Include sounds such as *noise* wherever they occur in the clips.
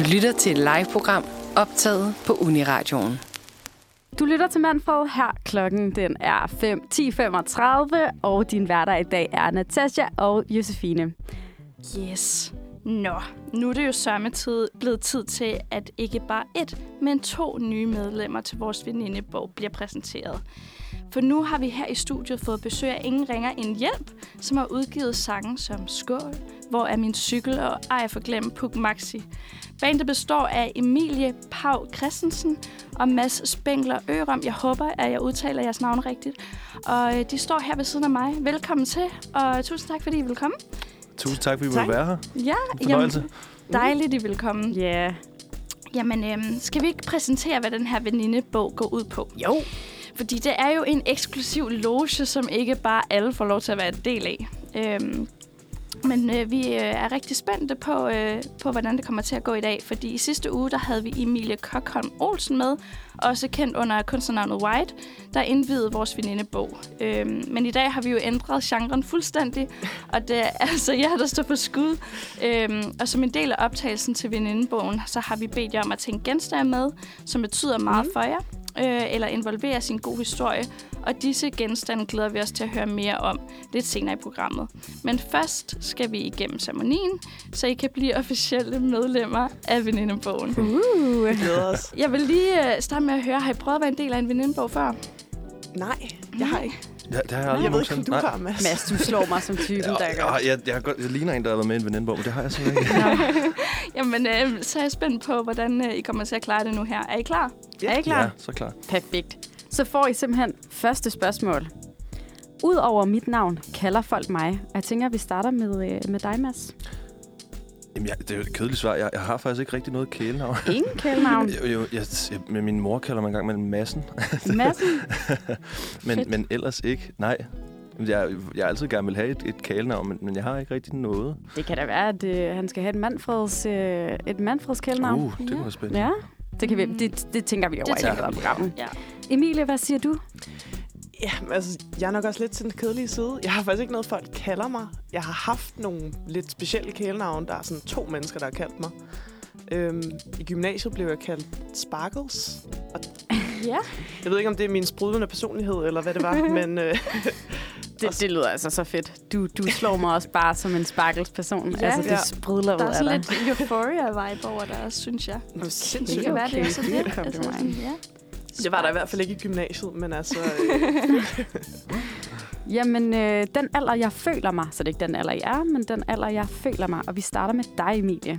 Du lytter til et live-program optaget på Uniradioen. Du lytter til Manfred her. Klokken den er 5, 10.35, og din værter i dag er Natasha og Josefine. Yes. Nå, nu er det jo samme tid blevet tid til, at ikke bare et, men to nye medlemmer til vores venindebog bliver præsenteret. For nu har vi her i studiet fået besøg af Ingen Ringer en Hjælp, som har udgivet sange som Skål, Hvor er min cykel og Ej for glem Puk Maxi. Bandet består af Emilie Pau Christensen og Mads Spengler Ørum. Jeg håber, at jeg udtaler jeres navn rigtigt. Og øh, de står her ved siden af mig. Velkommen til, og tusind tak, fordi I vil komme. Tusind tak, fordi vi Tak. måtte være her. Ja, En fornøjelse. dejligt, I vil komme. Ja. Yeah. Jamen, øhm, skal vi ikke præsentere, hvad den her venindebog går ud på? Jo. Fordi det er jo en eksklusiv loge, som ikke bare alle får lov til at være en del af. Øhm, men øh, vi øh, er rigtig spændte på, øh, på, hvordan det kommer til at gå i dag. Fordi i sidste uge, der havde vi Emilie Kokholm Olsen med, også kendt under kunstnernavnet White, der indvidede vores venindebog. Øhm, men i dag har vi jo ændret genren fuldstændig, *laughs* og det er altså jer, der står på skud. Øhm, og som en del af optagelsen til venindebogen, så har vi bedt jer om at tænke genstande med, som betyder meget Mhm. for jer, øh, eller involvere sin god historie. Og disse genstande glæder vi os til at høre mere om lidt senere i programmet. Men først skal vi igennem ceremonien, så I kan blive officielle medlemmer af venindebogen. Uh. glæder os. Jeg vil lige øh, starte med at høre, har I prøvet at være en del af en venindebog før? Nej, jeg har ikke. Ja, det har jeg aldrig Jeg ved ikke, om du har, Mads. Mads, du slår mig som typen, der Ja, gør. ja, jeg, jeg, har godt- jeg ligner en, der har været med i en venindebog, men det har jeg simpelthen ikke. *laughs* Jamen, øh, så er jeg spændt på, hvordan øh, I kommer til at klare det nu her. Er I klar? Er I klar? Ja, så klar. Perfekt. Så får I simpelthen første spørgsmål. Udover mit navn kalder folk mig. Og jeg tænker, at vi starter med, øh, med dig, Mads. Jamen, jeg, det er jo et kedeligt svar. Jeg, jeg har faktisk ikke rigtig noget kælenavn. *laughs* Ingen kælenavn. Jo, jo, jeg, jeg, med min mor kalder man engang mellem massen, Madsen. *laughs* *laughs* men, Fedt. men ellers ikke. Nej. Jeg, jeg altid gerne vil have et, et kælenavn, men, men jeg har ikke rigtig noget. Det kan da være, at øh, han skal have et Manfreds, øh, et Manfreds kælenavn. Uh, det kunne være spændende. Ja, det, kan vi, det, det tænker vi over Det i løbet af programmet. Ja. Emilie, hvad siger du? Ja, men altså, jeg er nok også lidt til den kedelige side. Jeg har faktisk ikke noget, folk kalder mig. Jeg har haft nogle lidt specielle kælenavne. Der er sådan to mennesker, der har kaldt mig. Øhm, I gymnasiet blev jeg kaldt Sparkles. *laughs* Ja. Jeg ved ikke, om det er min sprudlende personlighed, eller hvad det var, *laughs* men øh, Det, det lyder altså så fedt. Du, du slår mig også bare som en sparkelsperson. Ja. altså, det Ja. sprudler ud Der er af sådan dig. lidt euphoria-vibe over der, synes jeg. det, er sindssygt. Det kan være, det er okay. så Det er lidt. et kompliment. sådan, ja. Det var der i hvert fald ikke i gymnasiet, men altså... Øh, *laughs* Jamen, øh, den alder, jeg føler mig, så det er ikke den alder, jeg er, men den alder, jeg føler mig. Og vi starter med dig, Emilie.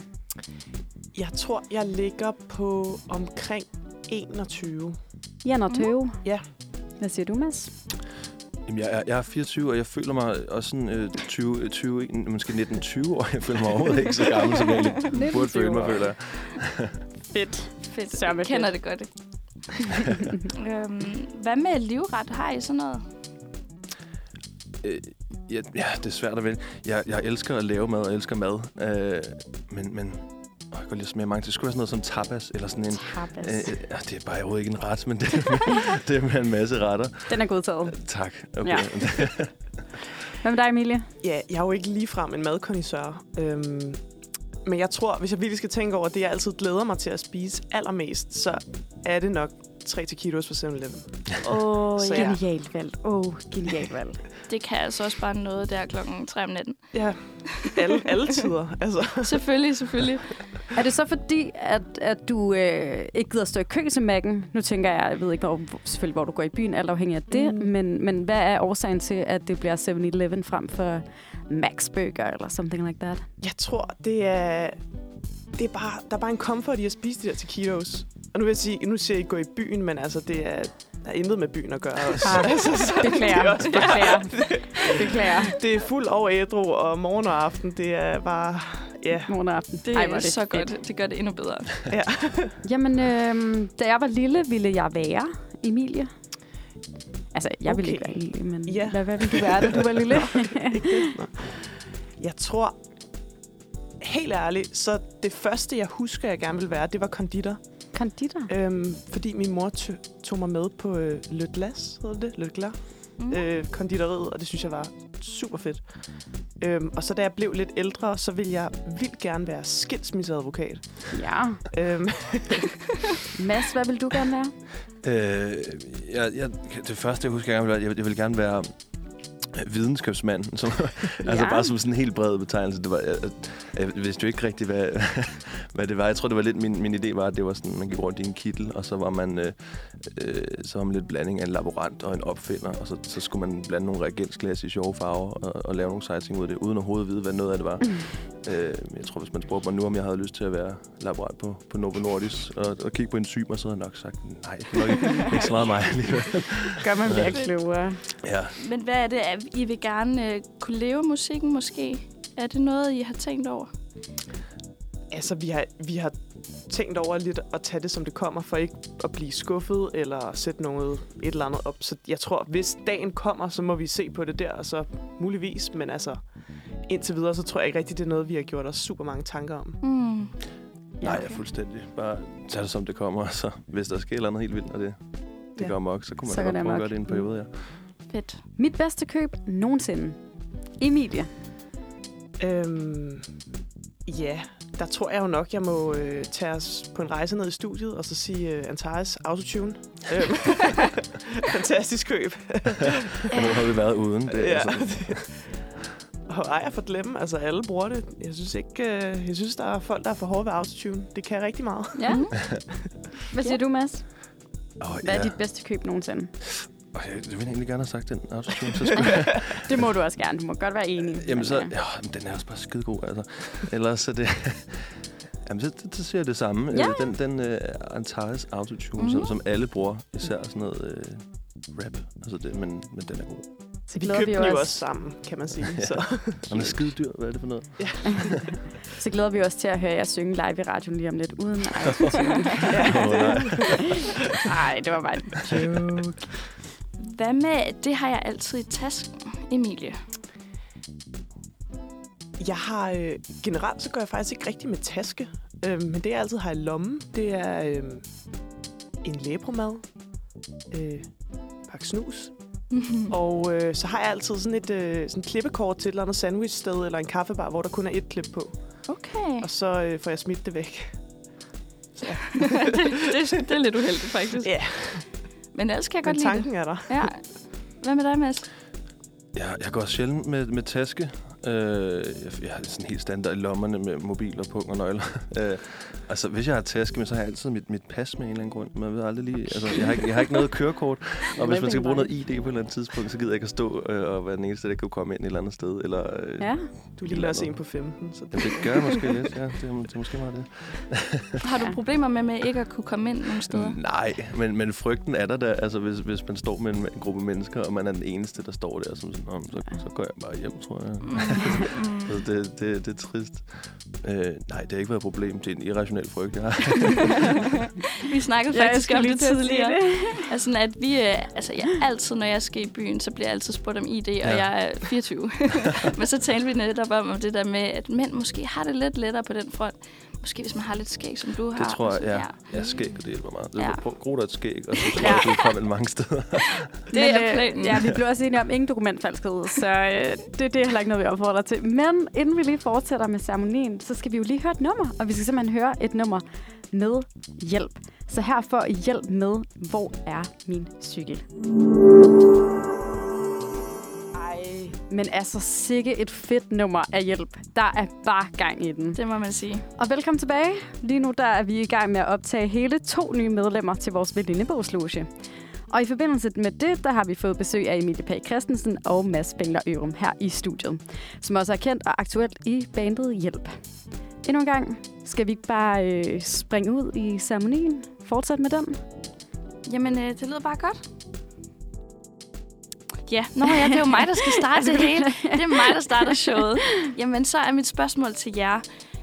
jeg tror, jeg ligger på omkring 21. Jan og Tøve. Ja. Hvad siger du, Mads? Jamen, jeg, er, jeg er 24, og jeg føler mig også sådan øh, 20, 20, måske 19-20 år. Jeg føler mig overhovedet ikke så gammel, som jeg *laughs* burde føle mig, føler jeg. Fedt. Fedt. Sørme Jeg kender det godt. *laughs* øhm, hvad med livret? Har I sådan noget? Øh, ja, ja, det er svært at vælge. Jeg, jeg elsker at lave mad, og elsker mad. Øh, men, men jeg kan lide at smage mange. Det skulle være sådan noget som tapas, eller sådan en... Tapas. Øh, ja, det er bare overhovedet ikke en ret, men det, *laughs* det er med en masse retter. Den er godtaget. Tak. Okay. Ja. *laughs* Hvad med dig, Emilie? Ja, jeg er jo ikke ligefrem en madkondisør. Øhm, men jeg tror, hvis jeg virkelig skal tænke over det, jeg altid glæder mig til at spise allermest, så er det nok 3 taquitos på 7-Eleven. Åh, *laughs* Så ja. ja. Genialt valgt. Åh, oh, genialt valgt. Det kan altså også bare noget der klokken 3 om natten. Ja, alle, alle tider. Altså. *laughs* selvfølgelig, selvfølgelig. Er det så fordi, at, at du øh, ikke gider stå i kø til Mac'en? Nu tænker jeg, jeg ved ikke hvor, selvfølgelig, hvor du går i byen, alt afhængig af det, mm. Men, men hvad er årsagen til, at det bliver 7-Eleven frem for Max Burger eller something like that? Jeg tror, det er, det er bare, der er bare en comfort i at spise de der taquitos. Og nu vil jeg sige, nu siger jeg ikke gå i byen, men altså, det er, der er intet med byen at gøre *laughs* også. Ah, altså, så Beklager, det er også beklager, beklager. Det er fuld over ædru, og morgen og aften, det er bare... Ja, *laughs* Morgen og aften. Det Ej, er hvor så fedt. godt. Det gør det endnu bedre. ja. *laughs* Jamen, øh, da jeg var lille, ville jeg være Emilie. Altså, jeg ville Okay. ikke være Emilie, men Ja. hvad, hvad ville du være, da du var lille? *laughs* Jeg tror, helt ærligt, så det første, jeg husker, jeg gerne ville være, det var konditor. Konditor? Øhm, fordi min mor tog mig med på øh, Le Glas, hedder det? Le Glas. Mm. Øh, konditoriet, og det synes jeg var super fedt. Øhm, og så da jeg blev lidt ældre, så ville jeg vildt gerne være skilsmisseadvokat. Ja. Øhm, *laughs* Mads, hvad vil du gerne være? Øh, jeg, jeg, det første, jeg husker, jeg gerne ville være, jeg, jeg ville gerne være videnskabsmand. Som, altså Ja. bare som sådan en helt bred betegnelse. Det var, jeg, jeg, jeg vidste jo ikke rigtigt, hvad, hvad det var. Jeg tror, det var lidt min, min idé var, at det var sådan, man gik rundt i en kittel, og så var man, øh, øh, så var man lidt blanding af en laborant og en opfinder, og så, så skulle man blande nogle reagensglas i sjove farver og, og lave nogle seje ting ud af det, uden overhovedet at vide, hvad noget af det var. Øh, jeg tror, hvis man spurgte mig nu, om jeg havde lyst til at være laborant på, på Novo Nordisk og, og kigge på enzymer, så havde jeg nok sagt, nej, det er nok ikke, ikke så meget mig alligevel. Gør man *laughs* bliver klogere. Ja. Men hvad er det, I vil gerne øh, kunne leve musikken måske? Er det noget, I har tænkt over? altså, vi har, vi har tænkt over lidt at tage det, som det kommer, for ikke at blive skuffet eller sætte noget et eller andet op. Så jeg tror, hvis dagen kommer, så må vi se på det der, og så muligvis. Men altså, indtil videre, så tror jeg ikke rigtigt, det er noget, vi har gjort os super mange tanker om. Mm. Nej, jeg er fuldstændig. Bare tag det, som det kommer. *laughs* Så hvis der sker noget helt vildt, og det, det Ja. ja. går amok, så kunne man Så da godt prøve at gøre det i en periode, ja. Fedt. Mit bedste køb nogensinde. Emilie. Øhm, ja, der tror jeg jo nok, jeg må øh, tage os på en rejse ned i studiet, og så sige øh, Antares Autotune. Øhm, *laughs* Fantastisk køb. Og *laughs* nu har vi været uden. Det, Ja. altså, *laughs* Og ej, jeg får glemme, altså alle bruger det. Jeg synes ikke, øh, jeg synes, der er folk, der er for hårde ved autotune. Det kan rigtig meget. Ja. Hvad siger Ja. du, Mads? åh, Hvad er ja. dit bedste køb nogensinde? Åh, jeg, jeg ville egentlig gerne have sagt den autotune. Så skulle *laughs* jeg, Det må du også gerne. Du må godt være enig. jamen, så, ja, men den er også bare skide god, altså. Ellers så det... *laughs* Jamen, så, så siger jeg det samme. Ja. Øh, Den, den uh, Antares autotune, mm-hmm. Mhm. som, som alle bruger, især sådan noget uh, rap. Altså det, men, men den er god. så Vi glæder købte vi den jo os. også sammen, kan man sige. *laughs* Ja. Så. Og den er skide dyr. Hvad er det for noget? Så glæder vi os til at høre jer synge live i radioen lige om lidt, uden autotune. Nej. Nej, det var bare en joke. Hvad med, det har jeg altid i tasken, Emilie. Jeg har øh, generelt så går jeg faktisk ikke rigtig med taske. Øh, men det, jeg altid har i lommen, det er øh, en læbromad, øh, pakke snus, *laughs* og øh, så har jeg altid sådan et øh, sådan et klippekort til et eller andet sandwichsted eller en kaffebar, hvor der kun er et klip på. Okay. Og så øh, får jeg smidt det væk. *laughs* det, det, det er lidt uheldigt, faktisk. Ja, Men ellers kan jeg men godt lide det. tanken er der. Ja. *laughs* Hvad med dig, Mads? Jeg, jeg går sjældent med, med taske. Øh, jeg, har sådan helt standard i lommerne med mobil og pung og nøgler. *laughs* øh, altså, hvis jeg har taske med, så har jeg altid mit, mit pas med en eller anden grund. Man ved aldrig lige... Altså, jeg har ikke, jeg har ikke noget kørekort. *laughs* Og hvis man skal bruge noget ID på et eller andet tidspunkt, så gider jeg ikke at stå øh, og være den eneste, der kan komme ind et eller andet sted. Eller, øh, Ja. Du ligner også en på 15. Så Jamen, det gør jeg måske lidt. Ja, det, er, det er måske meget det. *laughs* Har du problemer med, med ikke at kunne komme ind nogen steder? Nej, men, men frygten er der da. Altså, hvis, hvis man står med en, en gruppe mennesker, og man er den eneste, der står der, som sådan, "Nå, men så, så går jeg bare hjem, tror jeg. Mm. Så det, det, det er trist. Øh, nej, det har ikke været et problem. Det er en irrationel frygt, jeg *laughs* har. Vi snakkede Ja, faktisk skulle om det tidligere. det. *laughs* Altså, at vi, øh, altså, jeg altid, når jeg skal i byen, så bliver jeg altid spurgt om ID, og Ja. jeg er 24. *laughs* Men så talte vi netop om, om det der med, at mænd måske har det lidt lettere på den front. Måske hvis man har lidt skæg, som du har. Det tror jeg, sådan, ja. Ja, skæg, det hjælper meget. Ja. Ja. Gro dig et skæg, og så tror Ja. jeg, du kan komme ind mange steder. *laughs* Det er Men, øh, planen. Ja, vi blev også enige om ingen dokumentfalskhed, så øh, det, det er heller ikke noget, vi opfordrer til. Men inden vi lige fortsætter med ceremonien, så skal vi jo lige høre et nummer, og vi skal simpelthen høre et nummer med hjælp. Så her får I hjælp med, hvor er min cykel? Men altså sikke et fedt nummer af hjælp. Der er bare gang i den. Det må man sige. Og velkommen tilbage. Lige nu der er vi i gang med at optage hele to nye medlemmer til vores venindebogsloge. Og i forbindelse med det, der har vi fået besøg af Emilie Pag Christensen og Mads Bengler Ørum her i studiet, som også er kendt og aktuelt i bandet Hjælp. Endnu en gang skal vi ikke bare øh, springe ud i ceremonien. Fortsæt med den. Jamen, øh, det lyder bare godt. Ja, nå ja, det er jo mig, der skal starte *laughs* det hele. Det er mig, der starter showet. *laughs* Jamen, så er mit spørgsmål til jer.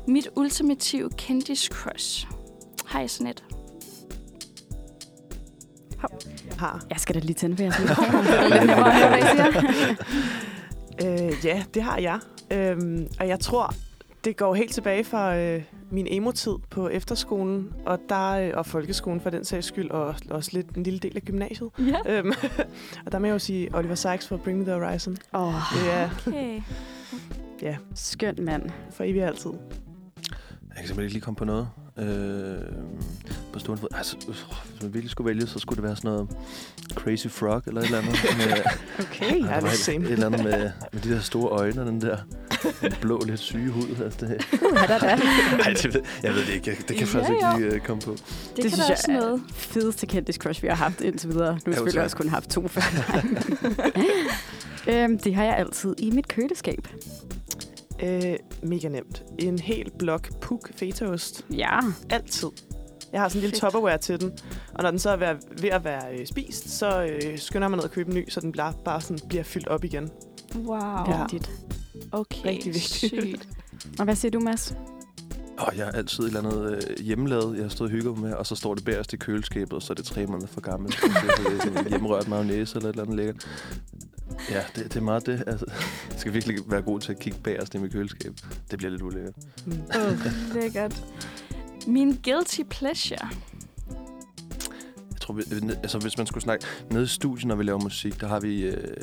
Mit ultimative kendis crush. Har I sådan et? har. Jeg skal da lige tænde for er *laughs* siger. Øh, ja, det har jeg. Øhm, og jeg tror, det går helt tilbage fra øh, min emo-tid på efterskolen, og der øh, og folkeskolen for den sags skyld, og også lidt en lille del af gymnasiet. Ja. Øhm, *laughs* og der må jeg jo sige Oliver Sykes for Bring Me The Horizon. Oh. Det er, Okay. ja, Skøn mand. for evigt altid. Jeg kan simpelthen ikke lige komme på noget. Øh, på stående fod. Altså, hvis man virkelig skulle vælge, så skulle det være sådan noget Crazy Frog eller et eller andet. *laughs* med, Okay. Ja, der det er et, same. et eller andet med, med de der store øjne og den der blå, lidt syge hud. Altså, det, Uh, da, da. nej, det ved, jeg ved det ikke. Det kan jeg faktisk Ja, ikke lige uh, komme på. Det, Det kan synes jeg også er- noget. Fedeste kendis crush, vi har haft indtil videre. Nu har jeg Jo, selvfølgelig tak. også kun haft to før. *laughs* øhm, det har jeg altid i mit køleskab. Øh, mega nemt. En hel blok puk fetaost. Ja. Altid. Jeg har sådan en lille Fedt. topperware til den. Og når den så er ved at, ved at være øh, spist, så øh, skynder jeg mig ned og købe en ny, så den bare, bare sådan bliver fyldt op igen. Wow. Ja. Okay, Rigtig vigtigt. sygt. Og hvad siger du, Mads? Og jeg har altid et eller andet øh, hjemmelavet, jeg har stået og hygget med, og så står det bagerst i køleskabet, og så er det tre måneder for gammelt. Så *laughs* det er sådan en hjemmerørt mayonnaise eller et eller andet lækkert. Ja, det, det er meget det. Altså, jeg skal virkelig være god til at kigge bagerst i mit køleskab. Det bliver lidt ulækkert. Mm. Lækkert. Min guilty pleasure. Jeg tror, vi, altså, hvis man skulle snakke nede i studiet, når vi laver musik, der har vi... Øh,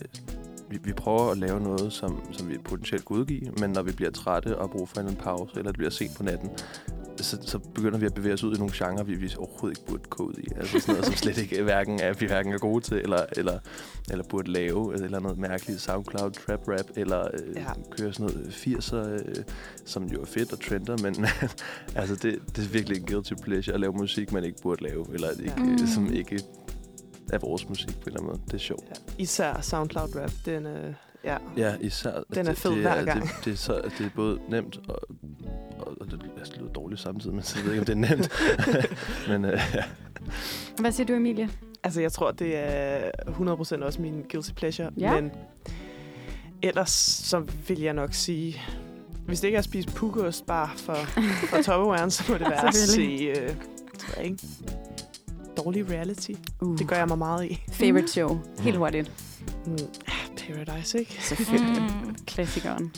vi, vi prøver at lave noget, som, som vi potentielt kan udgive, men når vi bliver trætte og bruger for en pause, eller det bliver sent på natten, så, så begynder vi at bevæge os ud i nogle genrer, vi, vi overhovedet ikke burde gå ud i. Altså sådan noget, som slet ikke hverken er, vi hverken er gode til, eller, eller, eller burde lave, eller noget mærkeligt SoundCloud, trap rap, eller øh, Ja. køre sådan noget 80'er, øh, som jo er fedt og trender, men *laughs* altså det, det er virkelig en guilty pleasure at lave musik, man ikke burde lave, eller ikke, Ja. mm. Mm. som ikke er vores musik på en eller anden måde. Det er sjovt. Ja. Især SoundCloud rap, den øh, ja. Ja, især. Den er det, fed det hver gang. Det, det, er så, det er både nemt og, det, dårligt samtidig, men så ved jeg ikke, om det er nemt. *laughs* men øh, ja. Hvad siger du, Emilie? Altså, jeg tror, det er 100% også min guilty pleasure. Ja. Men ellers så vil jeg nok sige, hvis det ikke er at spise pukost bare for, for topperwaren, så må det *laughs* være at se øh, det ikke, dårlig reality. Uh. Det gør jeg mig meget i. Favorite show. *laughs* Helt hurtigt. Mm, Paradise, ikke? Selvfølgelig. Mm. Klassikeren.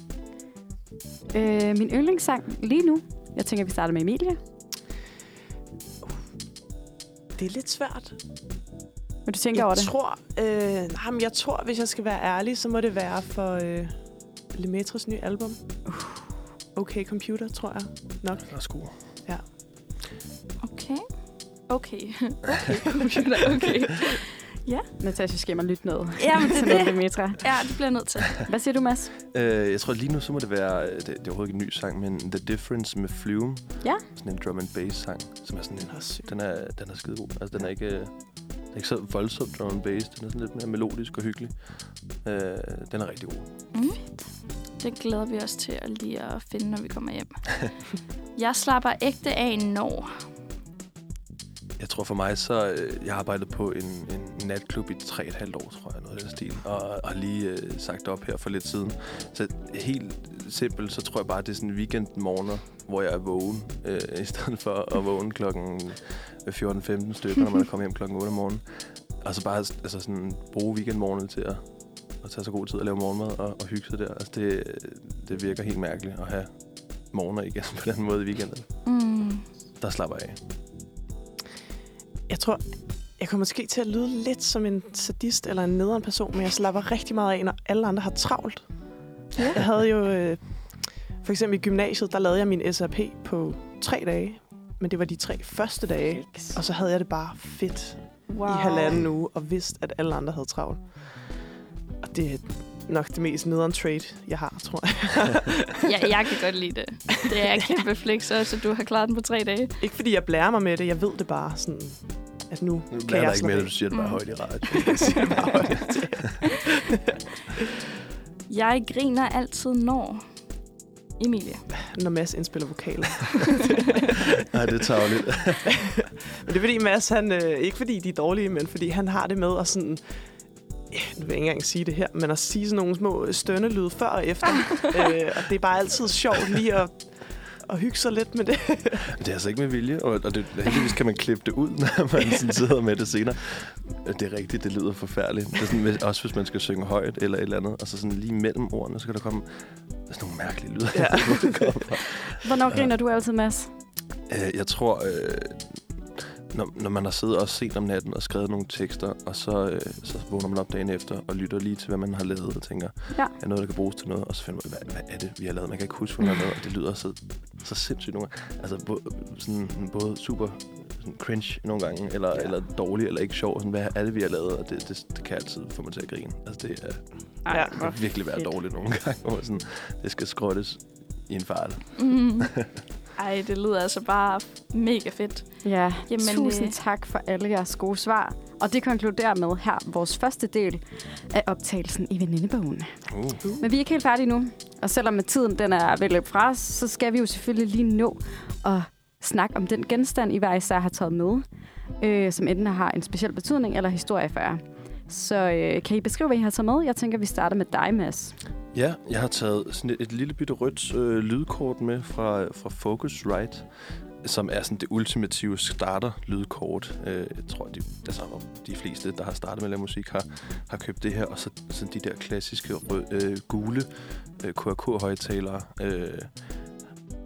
Øh, min yndlingssang lige nu. Jeg tænker, vi starter med Emilie. Det er lidt svært. Men du tænker over Jeg det? tror, øh, nej, men jeg tror, hvis jeg skal være ærlig, så må det være for øh, Lemetris nye album. Okay Computer, tror jeg nok. Det er også god. Okay. Okay. *laughs* Okay, computer, okay. Natasha skal mig lytte noget. Ja, men *laughs* det er noget det. Demetra. Ja, det bliver jeg nødt til. Hvad siger du, Mads? Øh, jeg tror lige nu, så må det være, øh, det, det er overhovedet ikke en ny sang, men The Difference med Flume. Ja. Sådan en drum and bass sang, som er sådan en, den er, den er skide god. Altså, den er ikke, øh, den er ikke så voldsom drum and bass. Den er sådan lidt mere melodisk og hyggelig. Øh, den er rigtig god. Mm. Det glæder vi os til at lige at finde, når vi kommer hjem. *laughs* Jeg slapper ægte af når. Jeg tror for mig, så øh, jeg har arbejdet på en, en natklub i tre og et halvt år, tror jeg, noget af den stil, og, har lige øh, sagt op her for lidt siden. Så helt simpelt, så tror jeg bare, det er sådan weekendmorgener, hvor jeg er vågen, øh, *laughs* i stedet for at vågne klokken 14-15 stykker, når man er kommet hjem klokken 8 om morgenen. Og så bare altså sådan, bruge weekendmorgenen til at, at tage så god tid at lave morgenmad og, og hygge sig der. Altså det, det virker helt mærkeligt at have morgener igen *laughs* på den måde i weekenden. Mm. Der slapper jeg af. Jeg tror, jeg kommer måske til at lyde lidt som en sadist eller en nederen person, men jeg slapper rigtig meget af, når alle andre har travlt. Ja. Jeg havde jo... Øh, for eksempel i gymnasiet, der lavede jeg min SRP på tre dage. Men det var de tre første dage. Og så havde jeg det bare fedt wow. i halvanden uge, og vidste, at alle andre havde travlt. Og det nok det mest nederen trait, jeg har, tror jeg. *laughs* Ja, jeg kan godt lide det. Det er *laughs* kæmpe flex også, at du har klaret den på tre dage. Ikke fordi jeg blærer mig med det, jeg ved det bare sådan, at nu Nu kan jeg ikke mere, du siger det bare Mm. højt i radio. *laughs* Jeg siger det bare højt. Jeg griner altid når. Emilie. Når Mads indspiller vokaler. Nej, det er tageligt. Men det er fordi Mads, han, øh, ikke fordi de er dårlige, men fordi han har det med at sådan, nu vil jeg ikke engang sige det her, men at sige sådan nogle små stønnelyde før og efter. *laughs* øh, og det er bare altid sjovt lige at, at hygge sig lidt med det. Det er altså ikke med vilje, og, og det, heldigvis kan man klippe det ud, *laughs* når man sådan sidder med det senere. Det er rigtigt, det lyder forfærdeligt. Det er sådan, hvis- også hvis man skal synge højt eller et eller andet, og så sådan lige mellem ordene, så kan der komme sådan nogle mærkelige lyde. Ja. *laughs* Hvornår griner du altid, Mads? Øh, jeg tror, øh, når, når man har siddet og set om natten og skrevet nogle tekster, og så, øh, så vågner man op dagen efter og lytter lige til, hvad man har lavet, og tænker, Ja. er noget, der kan bruges til noget, og så finder man, hvad, hvad er det, vi har lavet? Man kan ikke huske, hvad man har lavet, og det lyder så, så sindssygt nogle gange. Altså, både, sådan, både super sådan cringe nogle gange, eller, Ja. eller dårlig, eller ikke sjov. Sådan, hvad er det, vi har lavet? Og det, det, det kan altid få mig til at grine. Altså, det er, Ja. det kan virkelig være fedt. dårligt nogle *laughs* gange, hvor sådan, det skal skrottes i en fart. Mm. *laughs* Ej, det lyder altså bare mega fedt. Ja, Jamen, tusind øh, tak for alle jeres gode svar. Og det konkluderer med her vores første del af optagelsen i venindebogen. Uh. Men vi er ikke helt færdige nu. Og selvom med tiden den er ved at løbe fra os, så skal vi jo selvfølgelig lige nå at snakke om den genstand, I hver især har taget med, øh, som enten har en speciel betydning eller historie for jer. Så øh, kan I beskrive, hvad I har taget med? Jeg tænker, vi starter med dig, Mads. Ja, jeg har taget sådan et, et lille bitte rødt øh, lydkort med fra, fra Focusrite, som er sådan det ultimative starter-lydkort. Øh, jeg tror, de, altså, de fleste, der har startet med at lave musik, har, har købt det her. Og så sådan de der klassiske rød, øh, gule øh, QRK-højtalere. Øh,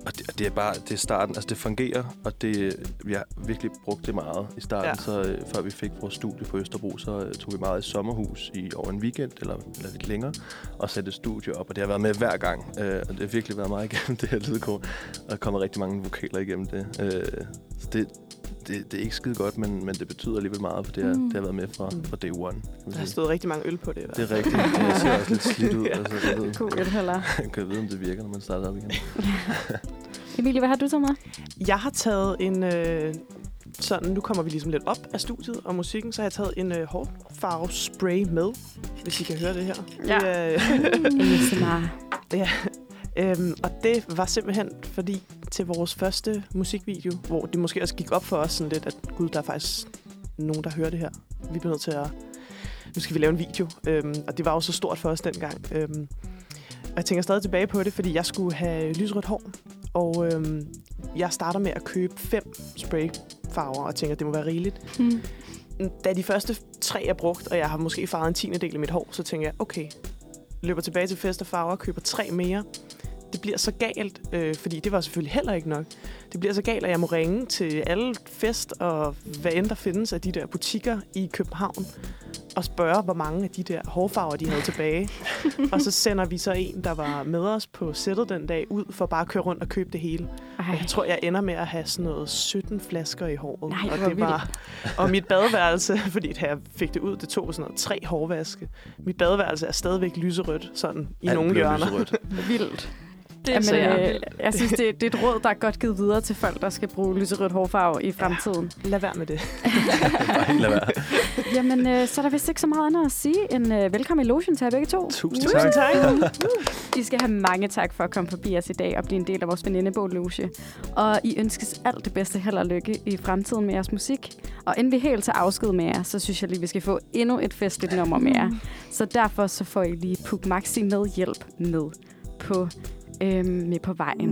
og det, og det er bare det er starten. Altså, det fungerer, og det, vi har virkelig brugt det meget i starten. Ja. Så øh, før vi fik vores studie på Østerbro, så øh, tog vi meget i sommerhus i over en weekend, eller, eller lidt længere, og satte et studie op. Og det har været med hver gang. Øh, og det har virkelig været meget *laughs* igennem det her lydkort. Og der er kommet rigtig mange vokaler igennem det. Øh, så det, det, det er ikke skide godt, men, men det betyder alligevel meget, for det har, Mm. det har været med fra, Mm. fra day one. Der har stået rigtig mange øl på det. hvert Det er rigtigt. Det *laughs* ser også lidt slidt ud. Ja. Altså, jeg ved, God et heller. *laughs* jeg kan vide, om det virker, når man starter op igen. *laughs* Emilie, hvad har du taget med? Jeg har taget en... Øh, sådan, nu kommer vi ligesom lidt op af studiet og musikken, så har jeg taget en øh, hårfarvespray med, hvis I kan høre det her. Ja. Det er, øh, ASMR. Øhm, og det var simpelthen fordi til vores første musikvideo, hvor det måske også gik op for os sådan lidt, at gud, der er faktisk nogen, der hører det her. Vi bliver nødt til at... Nu skal vi lave en video. Øhm, og det var jo så stort for os dengang. Øhm, og jeg tænker stadig tilbage på det, fordi jeg skulle have lysrødt hår. Og øhm, jeg starter med at købe fem sprayfarver, og tænker, at det må være rigeligt. Hmm. Da de første tre er brugt, og jeg har måske farvet en tiende del af mit hår, så tænker jeg, okay, løber tilbage til fest og farver og køber tre mere. Det bliver så galt, øh, fordi det var selvfølgelig heller ikke nok. Det bliver så galt, at jeg må ringe til alle fest og hvad end der findes af de der butikker i København og spørge, hvor mange af de der hårfarver, de havde tilbage. *laughs* og så sender vi så en, der var med os på sættet den dag, ud for bare at køre rundt og købe det hele. Og Ej. jeg tror, jeg ender med at have sådan noget 17 flasker i håret. Nej, og det var Og mit *laughs* badeværelse, *laughs* fordi da jeg fik det ud, det tog sådan noget tre hårvaske. Mit badeværelse er stadigvæk lyserødt, sådan i Alt nogle hjørner. lyserødt. Vildt. Det er Jamen, så øh, jeg synes, det, det er et råd, der er godt givet videre til folk, der skal bruge lyserødt hårfarve i fremtiden. Lad være med det. *laughs* Lad være. Jamen, øh, så er der vist ikke så meget andet at sige end øh, velkommen i lotion til jer begge to. Tusind Tusind tak. tak. *laughs* I skal have mange tak for at komme forbi os i dag og blive en del af vores venindebog Loge. Og I ønskes alt det bedste held og lykke i fremtiden med jeres musik. Og inden vi helt tager afsked med jer, så synes jeg lige, vi skal få endnu et festligt nummer med jer. Så derfor så får I lige Puk Maxi med hjælp med på, øhm, med på vejen.